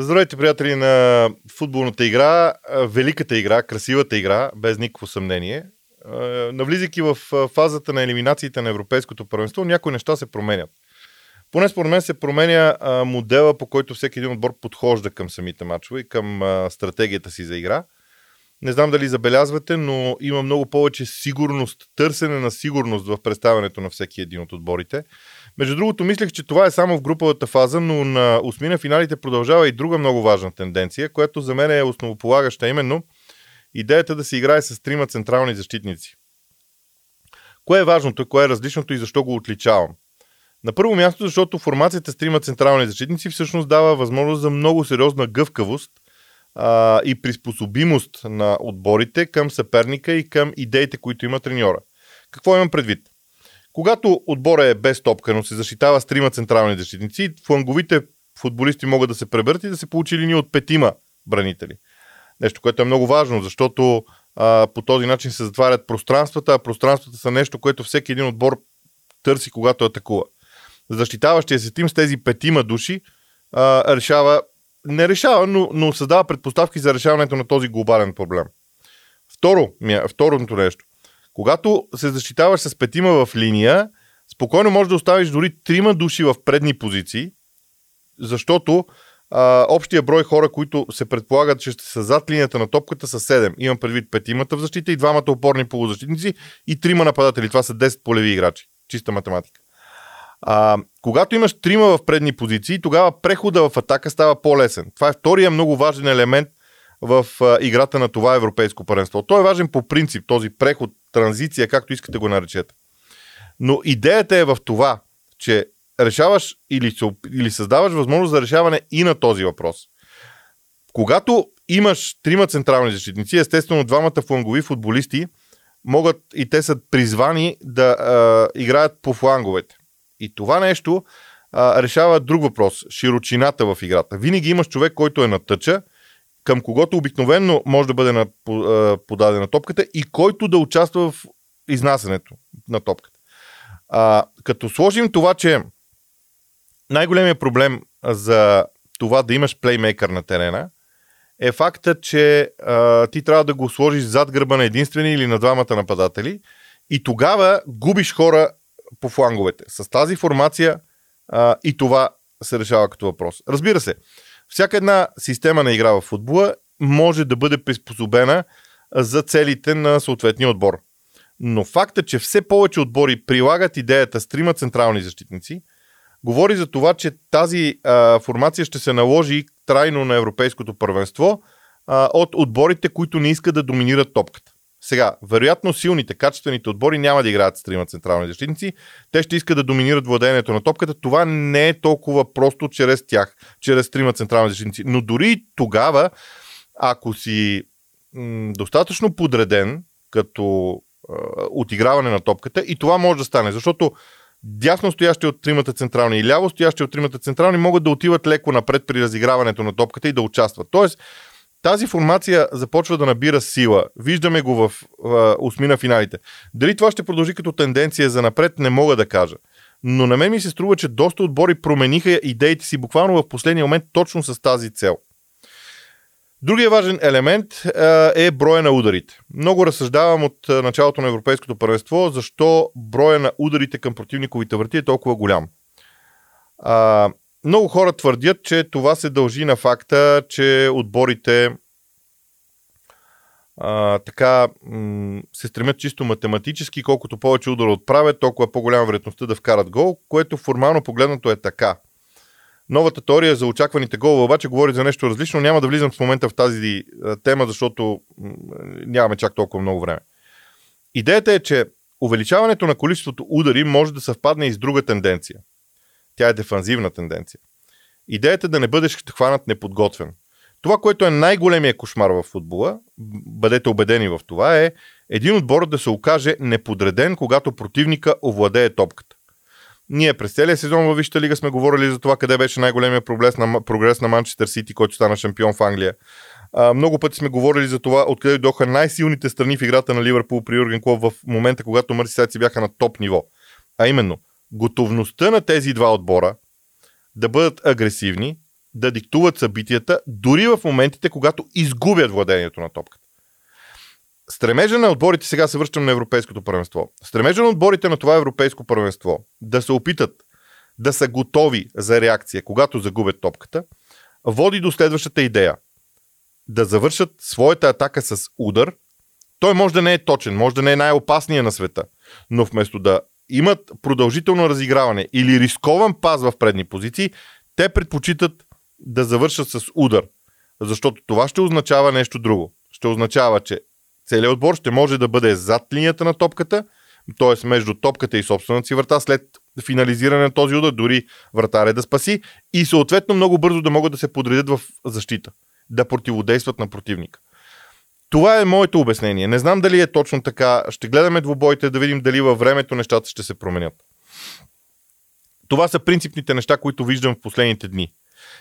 Здравейте, приятели на футболната игра, великата игра, красивата игра, без никакво съмнение. Навлизайки в фазата на елиминациите на Европейското първенство, някои неща се променят. Поне според мен се променя модела, по който всеки един отбор подхожда към самите матчове и към стратегията си за игра. Не знам дали забелязвате, но има много повече сигурност, търсене на сигурност в представянето на всеки един от отборите. Между другото, мислех, че това е само в груповата фаза, но на осмина финалите продължава и друга много важна тенденция, която за мен е основополагаща именно идеята да се играе с трима централни защитници. Кое е важното, кое е различното и защо го отличавам? На първо място, защото формацията с трима централни защитници всъщност дава възможност за много сериозна гъвкавост а, и приспособимост на отборите към съперника и към идеите, които има треньора. Какво имам предвид? Когато отбора е без топка, но се защитава с трима централни защитници, фланговите футболисти могат да се пребърт и да се получи линия от петима бранители. Нещо, което е много важно, защото а, по този начин се затварят пространствата, а пространствата са нещо, което всеки един отбор търси, когато атакува. Защитаващия се тим с тези петима души а, решава, не решава, но, но създава предпоставки за решаването на този глобален проблем. Второ, второто нещо. Когато се защитаваш с петима в линия, спокойно можеш да оставиш дори трима души в предни позиции, защото а, общия брой хора, които се предполагат, че ще са зад линията на топката са 7. Имам предвид петимата в защита и двамата опорни полузащитници и трима нападатели. Това са 10 полеви играчи. Чиста математика. А, когато имаш трима в предни позиции, тогава прехода в атака става по-лесен. Това е втория много важен елемент в а, играта на това европейско паренство. Той е важен по принцип, този преход, транзиция, както искате го наречете. Но идеята е в това, че решаваш или, или създаваш възможност за решаване и на този въпрос. Когато имаш трима централни защитници, естествено двамата флангови футболисти могат и те са призвани да а, играят по фланговете. И това нещо а, решава друг въпрос широчината в играта. Винаги имаш човек, който е на тъча, към когото обикновенно може да бъде подадена топката и който да участва в изнасянето на топката. А, като сложим това, че най-големият проблем за това да имаш плеймейкър на терена е факта, че а, ти трябва да го сложиш зад гърба на единствени или на двамата нападатели и тогава губиш хора по фланговете. С тази формация а, и това се решава като въпрос. Разбира се, всяка една система на игра в футбола може да бъде приспособена за целите на съответния отбор. Но факта, че все повече отбори прилагат идеята с трима централни защитници, говори за това, че тази а, формация ще се наложи трайно на европейското първенство а, от отборите, които не искат да доминират топката. Сега, вероятно силните, качествените отбори няма да играят с трима централни защитници. Те ще искат да доминират владението на топката. Това не е толкова просто чрез тях, чрез трима централни защитници. Но дори тогава, ако си м- достатъчно подреден като е, отиграване на топката, и това може да стане, защото дясно стоящи от тримата централни и ляво стоящи от тримата централни могат да отиват леко напред при разиграването на топката и да участват. Тоест, тази формация започва да набира сила. Виждаме го в осмина финалите. Дали това ще продължи като тенденция за напред, не мога да кажа. Но на мен ми се струва, че доста отбори промениха идеите си буквално в последния момент точно с тази цел. Другия важен елемент е броя на ударите. Много разсъждавам от началото на Европейското първенство, защо броя на ударите към противниковите врати е толкова голям. Много хора твърдят, че това се дължи на факта, че отборите а, така м- се стремят чисто математически, колкото повече удара отправят, толкова по-голяма вероятността да вкарат гол, което формално погледнато е така. Новата теория за очакваните голове обаче говори за нещо различно. Няма да влизам в момента в тази тема, защото нямаме чак толкова много време. Идеята е, че увеличаването на количеството удари може да съвпадне и с друга тенденция – тя е дефанзивна тенденция. Идеята е да не бъдеш хванат неподготвен. Това, което е най-големия кошмар в футбола, бъдете убедени в това, е един отбор да се окаже неподреден, когато противника овладее топката. Ние през целия сезон във Вища лига сме говорили за това къде беше най-големия прогрес на, прогрес на Манчестър Сити, който стана шампион в Англия. А, много пъти сме говорили за това, откъде дойдоха най-силните страни в играта на Ливърпул при Юрген Клоп в момента, когато Мърсисайци бяха на топ ниво. А именно, готовността на тези два отбора да бъдат агресивни да диктуват събитията, дори в моментите, когато изгубят владението на топката. Стремежа на отборите, сега се връщам на Европейското първенство. Стремежа на отборите на това Европейско първенство да се опитат да са готови за реакция, когато загубят топката, води до следващата идея. Да завършат своята атака с удар. Той може да не е точен, може да не е най-опасния на света, но вместо да имат продължително разиграване или рискован паз в предни позиции, те предпочитат да завършат с удар. Защото това ще означава нещо друго. Ще означава, че целият отбор ще може да бъде зад линията на топката, т.е. между топката и собствената си врата, след финализиране на този удар, дори вратаря да спаси и съответно много бързо да могат да се подредят в защита, да противодействат на противника. Това е моето обяснение. Не знам дали е точно така. Ще гледаме двубоите да видим дали във времето нещата ще се променят. Това са принципните неща, които виждам в последните дни.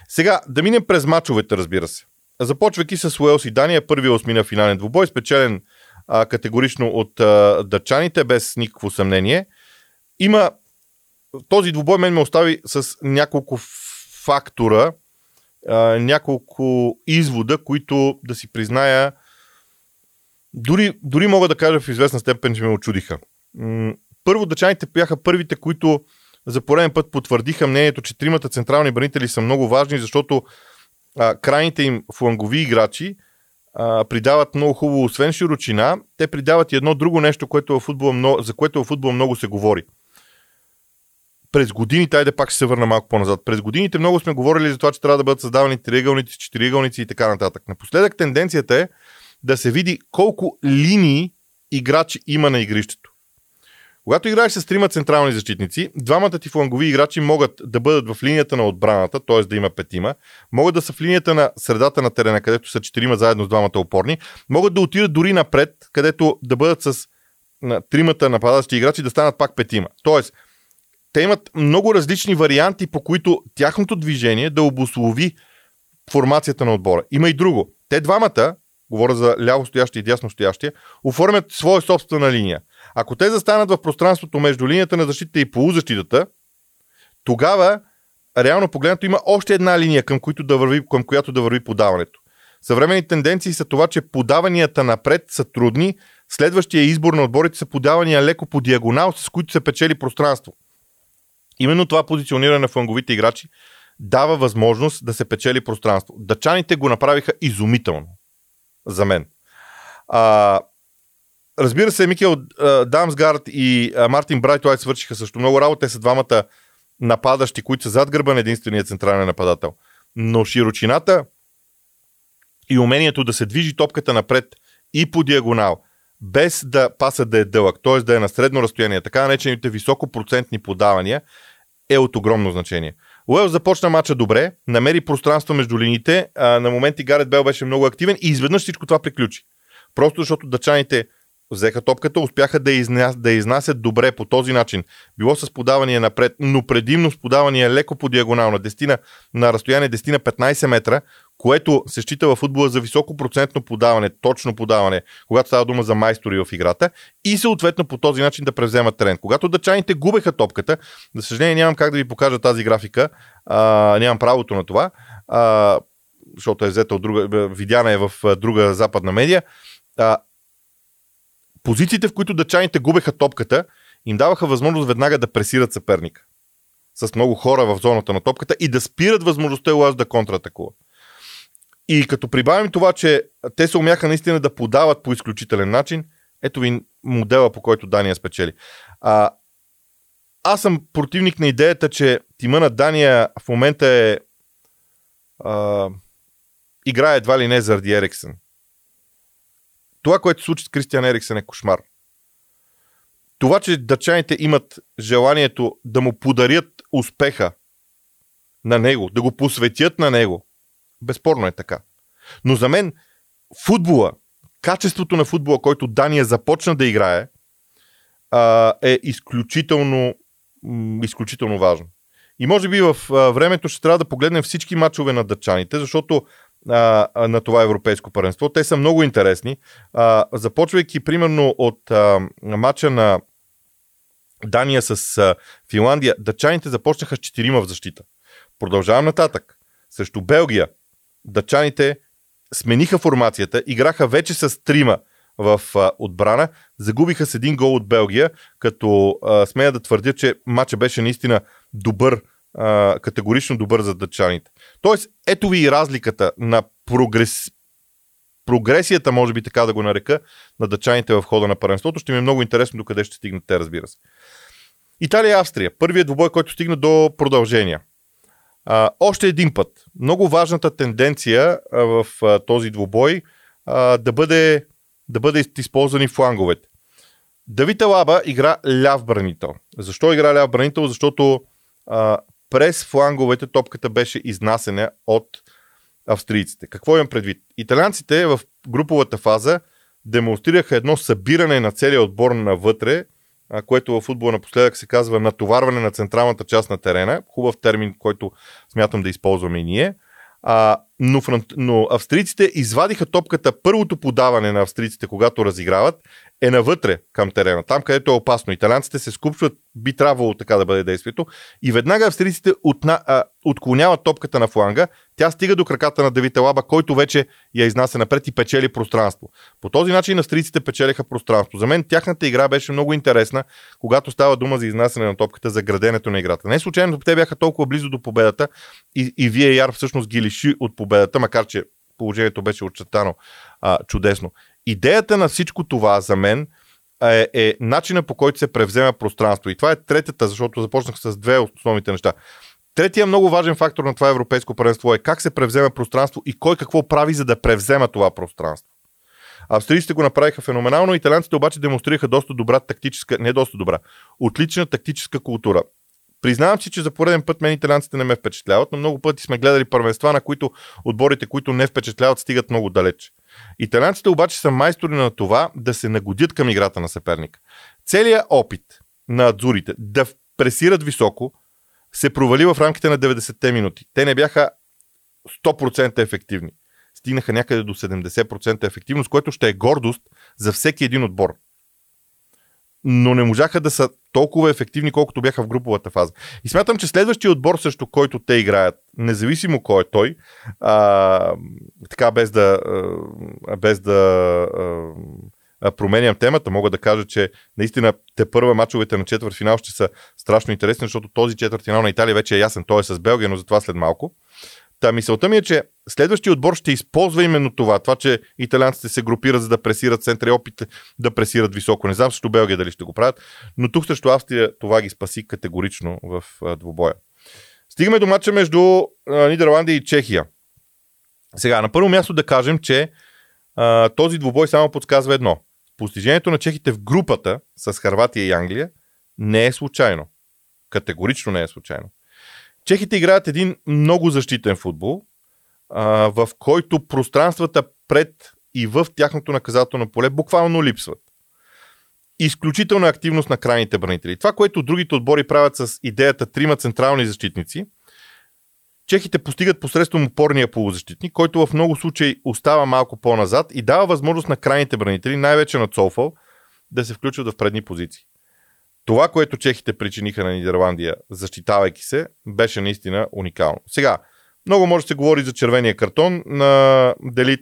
Сега, да минем през мачовете, разбира се. Започвайки с Уелс и Дания, първия осмина финален двубой, спечелен а, категорично от а, дъчаните, без никакво съмнение. Има този двубой мен ме остави с няколко фактора, а, няколко извода, които да си призная, дори, дори мога да кажа в известна степен, че ме очудиха. Първо, дъчаните бяха първите, които за пореден път потвърдиха мнението, че тримата централни бранители са много важни, защото а, крайните им флангови играчи а, придават много хубаво, освен широчина, те придават и едно друго нещо, което в футбола много, за което в футбола много се говори. През годините, айде пак ще се върна малко по-назад, през годините много сме говорили за това, че трябва да бъдат създавани триъгълници, четириъгълници и така нататък. Напоследък тенденцията е да се види колко линии играчи има на игрището. Когато играеш с трима централни защитници, двамата ти флангови играчи могат да бъдат в линията на отбраната, т.е. да има петима, могат да са в линията на средата на терена, където са четирима заедно с двамата опорни, могат да отидат дори напред, където да бъдат с тримата нападащи играчи да станат пак петима. Тоест, те имат много различни варианти, по които тяхното движение да обослови формацията на отбора. Има и друго. Те двамата, говоря за ляво стоящия и дясно стоящия, оформят своя собствена линия. Ако те застанат в пространството между линията на защита и полузащитата, тогава, реално погледнато, има още една линия, към, да върви, към която да върви подаването. Съвремени тенденции са това, че подаванията напред са трудни, следващия избор на отборите са подавания леко по диагонал, с които се печели пространство. Именно това позициониране на фланговите играчи дава възможност да се печели пространство. Дъчаните го направиха изумително. За мен. А, Разбира се, Микел Дамсгард и Мартин Брайтлайт свършиха също много работа. Те са двамата нападащи, които са зад гърба на единствения централен нападател. Но широчината и умението да се движи топката напред и по диагонал, без да паса да е дълъг, т.е. да е на средно разстояние, така наречените високопроцентни подавания, е от огромно значение. Уелс започна мача добре, намери пространство между линиите, а на моменти Гарет Бел беше много активен и изведнъж всичко това приключи. Просто защото дъчаните взеха топката, успяха да, изнас, да изнасят добре по този начин. Било с подавания напред, но предимно с подавания леко по диагонално, дестина, на разстояние 10 на 15 метра, което се счита в футбола за високопроцентно подаване, точно подаване, когато става дума за майстори в играта и съответно по този начин да превземат терен. Когато дъчаните губеха топката, за съжаление нямам как да ви покажа тази графика, а, нямам правото на това, а, защото е взета от друга, видяна е в друга западна медия, а, позициите, в които дъчаните губеха топката, им даваха възможност веднага да пресират съперника. С много хора в зоната на топката и да спират възможността Уелс да контратакува. И като прибавим това, че те се умяха наистина да подават по изключителен начин, ето ви модела, по който Дания спечели. А, аз съм противник на идеята, че тима на Дания в момента е а, играе едва ли не заради Ериксен. Това, което се случи с Кристиан Ериксен е кошмар. Това, че дъчаните имат желанието да му подарят успеха на него, да го посветят на него, безспорно е така. Но за мен футбола, качеството на футбола, който Дания започна да играе, е изключително, изключително важно. И може би в времето ще трябва да погледнем всички матчове на дъчаните, защото а, на това европейско първенство. Те са много интересни. А, започвайки примерно от а, матча на Дания с а, Финландия, дъчаните започнаха с четирима в защита. Продължавам нататък. Срещу Белгия дъчаните смениха формацията, играха вече с трима в а, отбрана, загубиха с един гол от Белгия, като а, смея да твърдя, че матча беше наистина добър, а, категорично добър за дъчаните. Тоест, ето ви и разликата на прогрес, прогресията, може би така да го нарека, на дъчаните в хода на първенството. Ще ми е много интересно докъде ще стигнат те, разбира се. Италия и Австрия. Първият двубой, който стигна до продължения. А, още един път. Много важната тенденция а, в а, този двубой а, да бъде да бъде използвани фланговете. Давид Лаба игра ляв бранител. Защо игра ляв бранител? Защото а, през фланговете топката беше изнасена от австрийците. Какво имам предвид? Италианците в груповата фаза демонстрираха едно събиране на целия отбор навътре, което в футбола напоследък се казва натоварване на централната част на терена. Хубав термин, който смятам да използваме и ние. А, но, но австрийците извадиха топката. Първото подаване на австрийците, когато разиграват, е навътре към терена, там където е опасно. Италианците се скупчват, би трябвало така да бъде действието. И веднага австрийците отна, а, отклоняват топката на фланга, тя стига до краката на Давите Лаба, който вече я изнася напред и печели пространство. По този начин австрийците печелиха пространство. За мен тяхната игра беше много интересна, когато става дума за изнасяне на топката, за граденето на играта. Не случайно те бяха толкова близо до победата и, и вие Яр всъщност ги лиши от победата, макар че положението беше очертано а, чудесно. Идеята на всичко това за мен е, е начина по който се превзема пространство. И това е третата, защото започнах с две основните неща. Третия много важен фактор на това европейско първенство е как се превзема пространство и кой какво прави, за да превзема това пространство. Австрийците го направиха феноменално, италианците обаче демонстрираха доста добра тактическа, не доста добра, отлична тактическа култура. Признавам си, че за пореден път мен италианците не ме впечатляват, но много пъти сме гледали първенства, на които отборите, които не впечатляват, стигат много далеч. Италианците обаче са майстори на това да се нагодят към играта на съперника. Целият опит на адзурите да пресират високо се провали в рамките на 90-те минути. Те не бяха 100% ефективни. Стигнаха някъде до 70% ефективност, което ще е гордост за всеки един отбор но не можаха да са толкова ефективни, колкото бяха в груповата фаза. И смятам, че следващия отбор, също който те играят, независимо кой е той, а, така без да, а, без да а, променям темата, мога да кажа, че наистина те първа мачовете на четвърт финал ще са страшно интересни, защото този четвърт финал на Италия вече е ясен. Той е с Белгия, но за това след малко. Та мисълта ми е, че следващия отбор ще използва именно това. Това, че италианците се групират за да пресират центъра и опит да пресират високо. Не знам срещу Белгия дали ще го правят, но тук срещу Австрия това ги спаси категорично в двубоя. Стигаме до матча между Нидерландия и Чехия. Сега, на първо място да кажем, че а, този двубой само подсказва едно. Постижението на чехите в групата с Харватия и Англия не е случайно. Категорично не е случайно. Чехите играят един много защитен футбол, в който пространствата пред и в тяхното наказателно поле буквално липсват. Изключителна активност на крайните бранители. Това, което другите отбори правят с идеята трима централни защитници, чехите постигат посредством опорния полузащитник, който в много случаи остава малко по-назад и дава възможност на крайните бранители, най-вече на Цолфъл, да се включват в предни позиции това, което чехите причиниха на Нидерландия, защитавайки се, беше наистина уникално. Сега, много може да се говори за червения картон, на дали,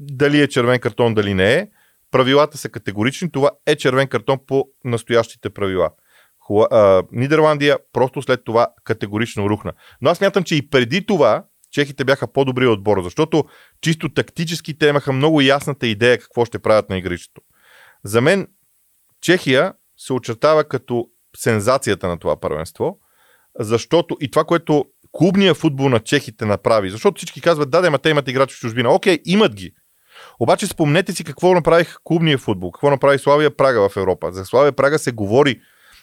дали е червен картон, дали не е. Правилата са категорични. Това е червен картон по настоящите правила. Хуа, а, Нидерландия просто след това категорично рухна. Но аз мятам, че и преди това чехите бяха по-добри отбор, защото чисто тактически те имаха много ясната идея какво ще правят на игрището. За мен Чехия се очертава като сензацията на това първенство, защото и това, което клубния футбол на чехите направи, защото всички казват, да, да, те имат играчи в чужбина. Окей, имат ги. Обаче спомнете си какво направих клубния футбол, какво направи Славия Прага в Европа. За Славия Прага се говори,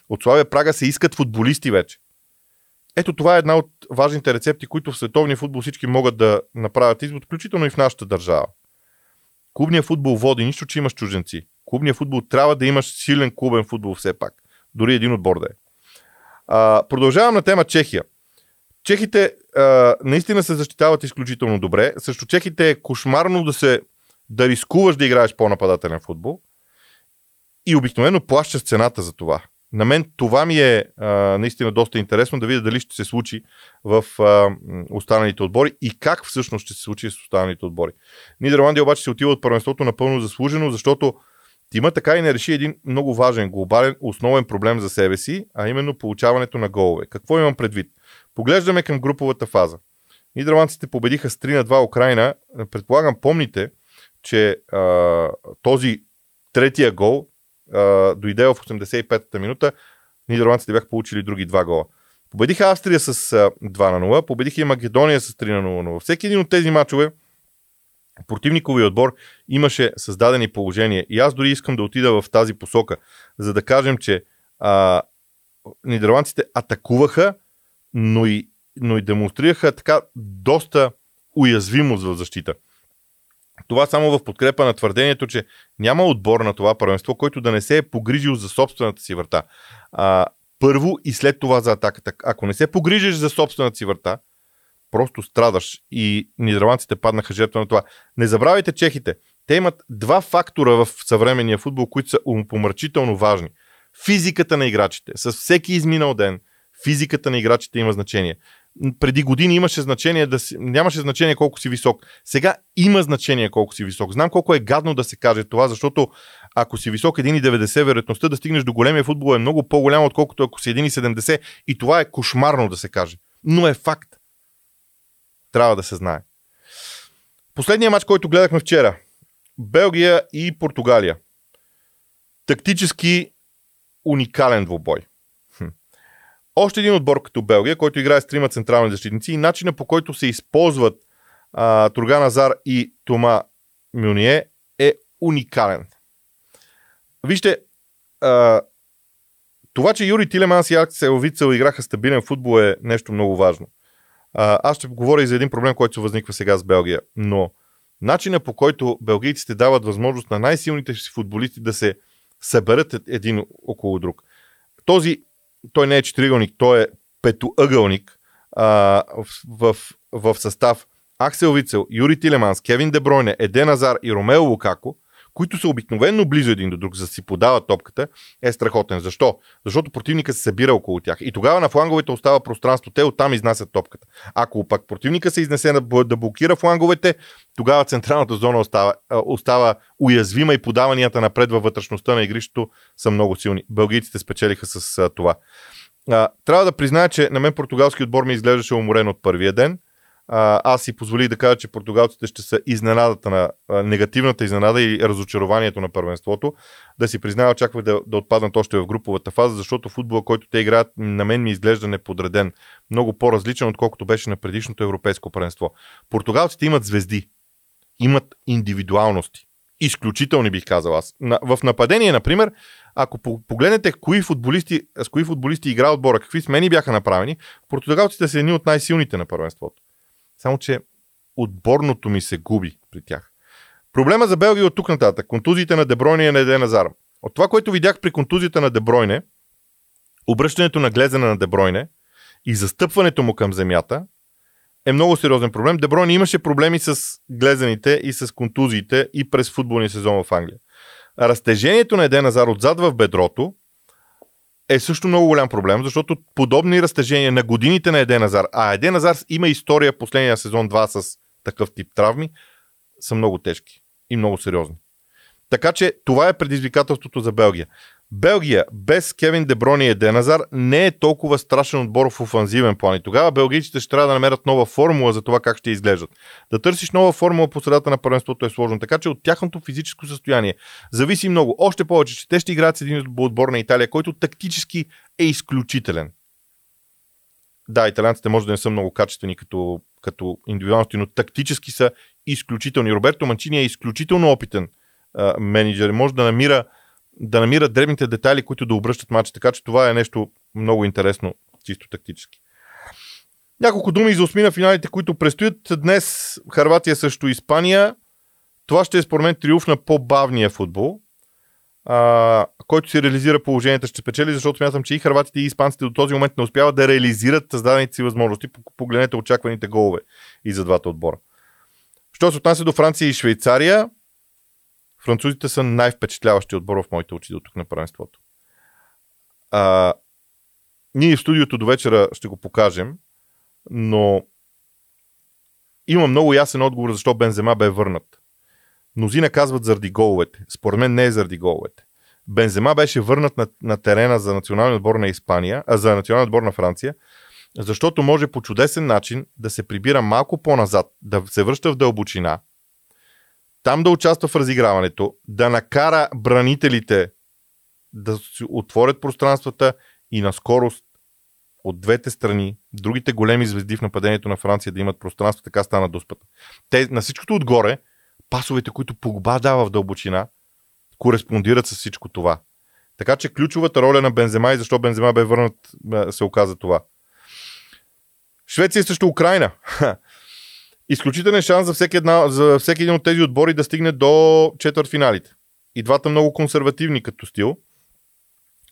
от Славия Прага се искат футболисти вече. Ето това е една от важните рецепти, които в световния футбол всички могат да направят извод, включително и в нашата държава. Клубният футбол води, нищо, че имаш чуженци клубния футбол трябва да имаш силен клубен футбол все пак. Дори един отбор да е. А, продължавам на тема Чехия. Чехите а, наистина се защитават изключително добре. Също чехите е кошмарно да се да рискуваш да играеш по-нападателен футбол и обикновено плащаш цената за това. на мен това ми е а, наистина доста интересно да видя дали ще се случи в а, останалите отбори и как всъщност ще се случи с останалите отбори. Нидерландия обаче се отива от първенството напълно заслужено, защото Тима така и не реши един много важен, глобален, основен проблем за себе си, а именно получаването на голове. Какво имам предвид? Поглеждаме към груповата фаза. Нидерландците победиха с 3 на 2 Украина. Предполагам, помните, че а, този третия гол а, дойде в 85-та минута. Нидерландците бяха получили други два гола. Победиха Австрия с а, 2 на 0, победиха и Македония с 3 на 0. Но във всеки един от тези матчове противниковия отбор имаше създадени положения. И аз дори искам да отида в тази посока, за да кажем, че а, нидерландците атакуваха, но и, но и демонстрираха така доста уязвимост в защита. Това само в подкрепа на твърдението, че няма отбор на това първенство, който да не се е погрижил за собствената си врата. А, първо и след това за атаката. Ако не се погрижиш за собствената си врата, просто страдаш и нидерландците паднаха жертва на това. Не забравяйте чехите. Те имат два фактора в съвременния футбол, които са помрачително важни. Физиката на играчите. С всеки изминал ден физиката на играчите има значение. Преди години имаше значение да си, нямаше значение колко си висок. Сега има значение колко си висок. Знам колко е гадно да се каже това, защото ако си висок 1,90, вероятността да стигнеш до големия футбол е много по-голяма, отколкото ако си 1,70 и това е кошмарно да се каже. Но е факт. Трябва да се знае. Последният матч, който гледахме вчера. Белгия и Португалия. Тактически уникален двубой. Още един отбор като Белгия, който играе с трима централни защитници и начина по който се използват а, Турган Азар и Тома Мюние е уникален. Вижте, а, това, че Юри Тилеманс и Аксел Вицел играха стабилен футбол е нещо много важно. А, аз ще говоря и за един проблем, който се възниква сега с Белгия. Но начина по който белгийците дават възможност на най-силните си футболисти да се съберат един около друг. Този, той не е четиригълник, той е петоъгълник а, в, в, в състав Аксел Вицел, Юри Тилеманс, Кевин Дебройне, Еден Азар и Ромео Лукако, които са обикновенно близо един до друг, за да си подават топката, е страхотен. Защо? Защото противника се събира около тях. И тогава на фланговете остава пространство, те оттам изнасят топката. Ако пък противника се изнесе да блокира фланговете, тогава централната зона остава, остава уязвима и подаванията напред във вътрешността на игрището са много силни. Бългийците спечелиха с това. трябва да призная, че на мен португалски отбор ми изглеждаше уморен от първия ден аз си позволих да кажа, че португалците ще са изненадата на а, негативната изненада и разочарованието на първенството. Да си признава, очаквах да, да отпаднат още в груповата фаза, защото футбола, който те играят, на мен ми изглежда неподреден. Много по-различен, отколкото беше на предишното европейско първенство. Португалците имат звезди, имат индивидуалности. Изключителни бих казал аз. На, в нападение, например, ако погледнете кои футболисти, с кои футболисти игра отбора, какви смени бяха направени, португалците са едни от най-силните на първенството. Само, че отборното ми се губи при тях. Проблема за Белгия от тук нататък. Контузиите на Дебройне и на Еден Азар. От това, което видях при контузията на Дебройне, обръщането на глезена на Дебройне и застъпването му към земята е много сериозен проблем. Дебройне имаше проблеми с глезените и с контузиите и през футболния сезон в Англия. Разтежението на Еден Азар отзад в бедрото е също много голям проблем, защото подобни разтежения на годините на Еден Азар, а Еден Азар има история последния сезон 2 с такъв тип травми, са много тежки и много сериозни. Така че това е предизвикателството за Белгия. Белгия без Кевин Деброн и Еденазар не е толкова страшен отбор в офанзивен план. И тогава белгийците ще трябва да намерят нова формула за това как ще изглеждат. Да търсиш нова формула по средата на първенството е сложно. Така че от тяхното физическо състояние зависи много. Още повече, че те ще играят с един отбор на Италия, който тактически е изключителен. Да, италианците може да не са много качествени като, като индивидуалности, но тактически са изключителни. Роберто Манчини е изключително опитен а, менеджер. Може да намира да намират дребните детайли, които да обръщат матча. Така че това е нещо много интересно, чисто тактически. Няколко думи за осмина финалите, които предстоят днес. Харватия също Испания. Това ще е според мен триумф на по-бавния футбол, а, който си реализира положението, ще спечели, защото смятам, че и харватите и испанците до този момент не успяват да реализират създадените си възможности. Погледнете очакваните голове и за двата отбора. Що се отнася до Франция и Швейцария, Французите са най-впечатляващи отбор в моите очи до тук на първенството. А, ние в студиото до вечера ще го покажем, но има много ясен отговор защо Бензема бе върнат. Мнозина казват заради головете. Според мен не е заради головете. Бензема беше върнат на, на терена за националния отбор на Испания, а за националния отбор на Франция, защото може по чудесен начин да се прибира малко по-назад, да се връща в дълбочина, там да участва в разиграването, да накара бранителите да си отворят пространствата и на скорост от двете страни, другите големи звезди в нападението на Франция да имат пространство, така стана доспата. Те на всичкото отгоре, пасовете, които Погба дава в дълбочина, кореспондират с всичко това. Така че ключовата роля на Бензема и защо Бензема бе върнат, се оказа това. Швеция срещу Украина. Изключителен шанс за всеки, една, за всеки един от тези отбори да стигне до четвърт финалите. И двата много консервативни като стил.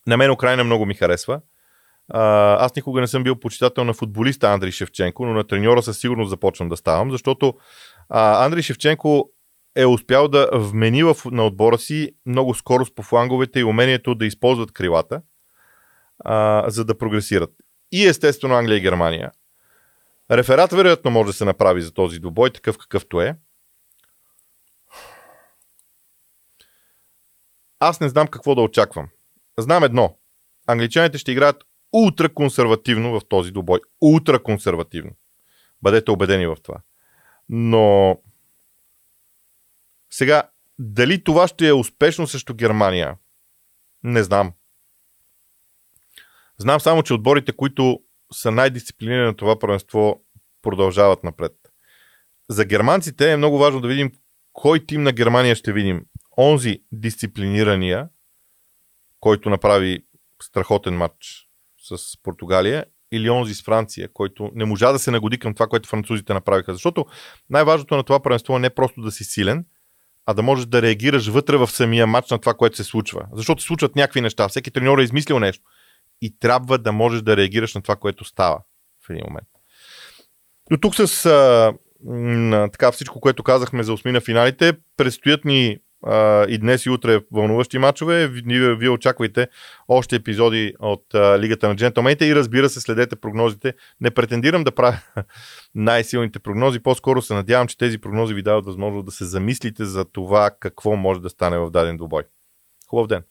На мен Украина много ми харесва. Аз никога не съм бил почитател на футболиста Андрей Шевченко, но на треньора със сигурност започвам да ставам, защото Андрей Шевченко е успял да вмени в, на отбора си много скорост по фланговете и умението да използват крилата, а, за да прогресират. И естествено Англия и Германия. Реферат вероятно може да се направи за този двубой, такъв какъвто е. Аз не знам какво да очаквам. Знам едно. Англичаните ще играят ултра консервативно в този двубой. Ултра консервативно. Бъдете убедени в това. Но сега, дали това ще е успешно срещу Германия? Не знам. Знам само, че отборите, които са най-дисциплинирани на това първенство, продължават напред. За германците е много важно да видим кой тим на Германия ще видим. Онзи дисциплинирания, който направи страхотен матч с Португалия, или онзи с Франция, който не можа да се нагоди към това, което французите направиха. Защото най-важното на това първенство е не просто да си силен, а да можеш да реагираш вътре в самия матч на това, което се случва. Защото се случват някакви неща. Всеки треньор е измислил нещо. И трябва да можеш да реагираш на това, което става в един момент. Но тук с а, м, така всичко, което казахме за осмина финалите, предстоят ни а, и днес и утре вълнуващи матчове. Вие, вие очаквайте още епизоди от а, Лигата на джентълмените и разбира се, следете прогнозите. Не претендирам да правя най-силните прогнози, по-скоро се надявам, че тези прогнози ви дават възможност да се замислите за това какво може да стане в даден двубой. Хубав ден!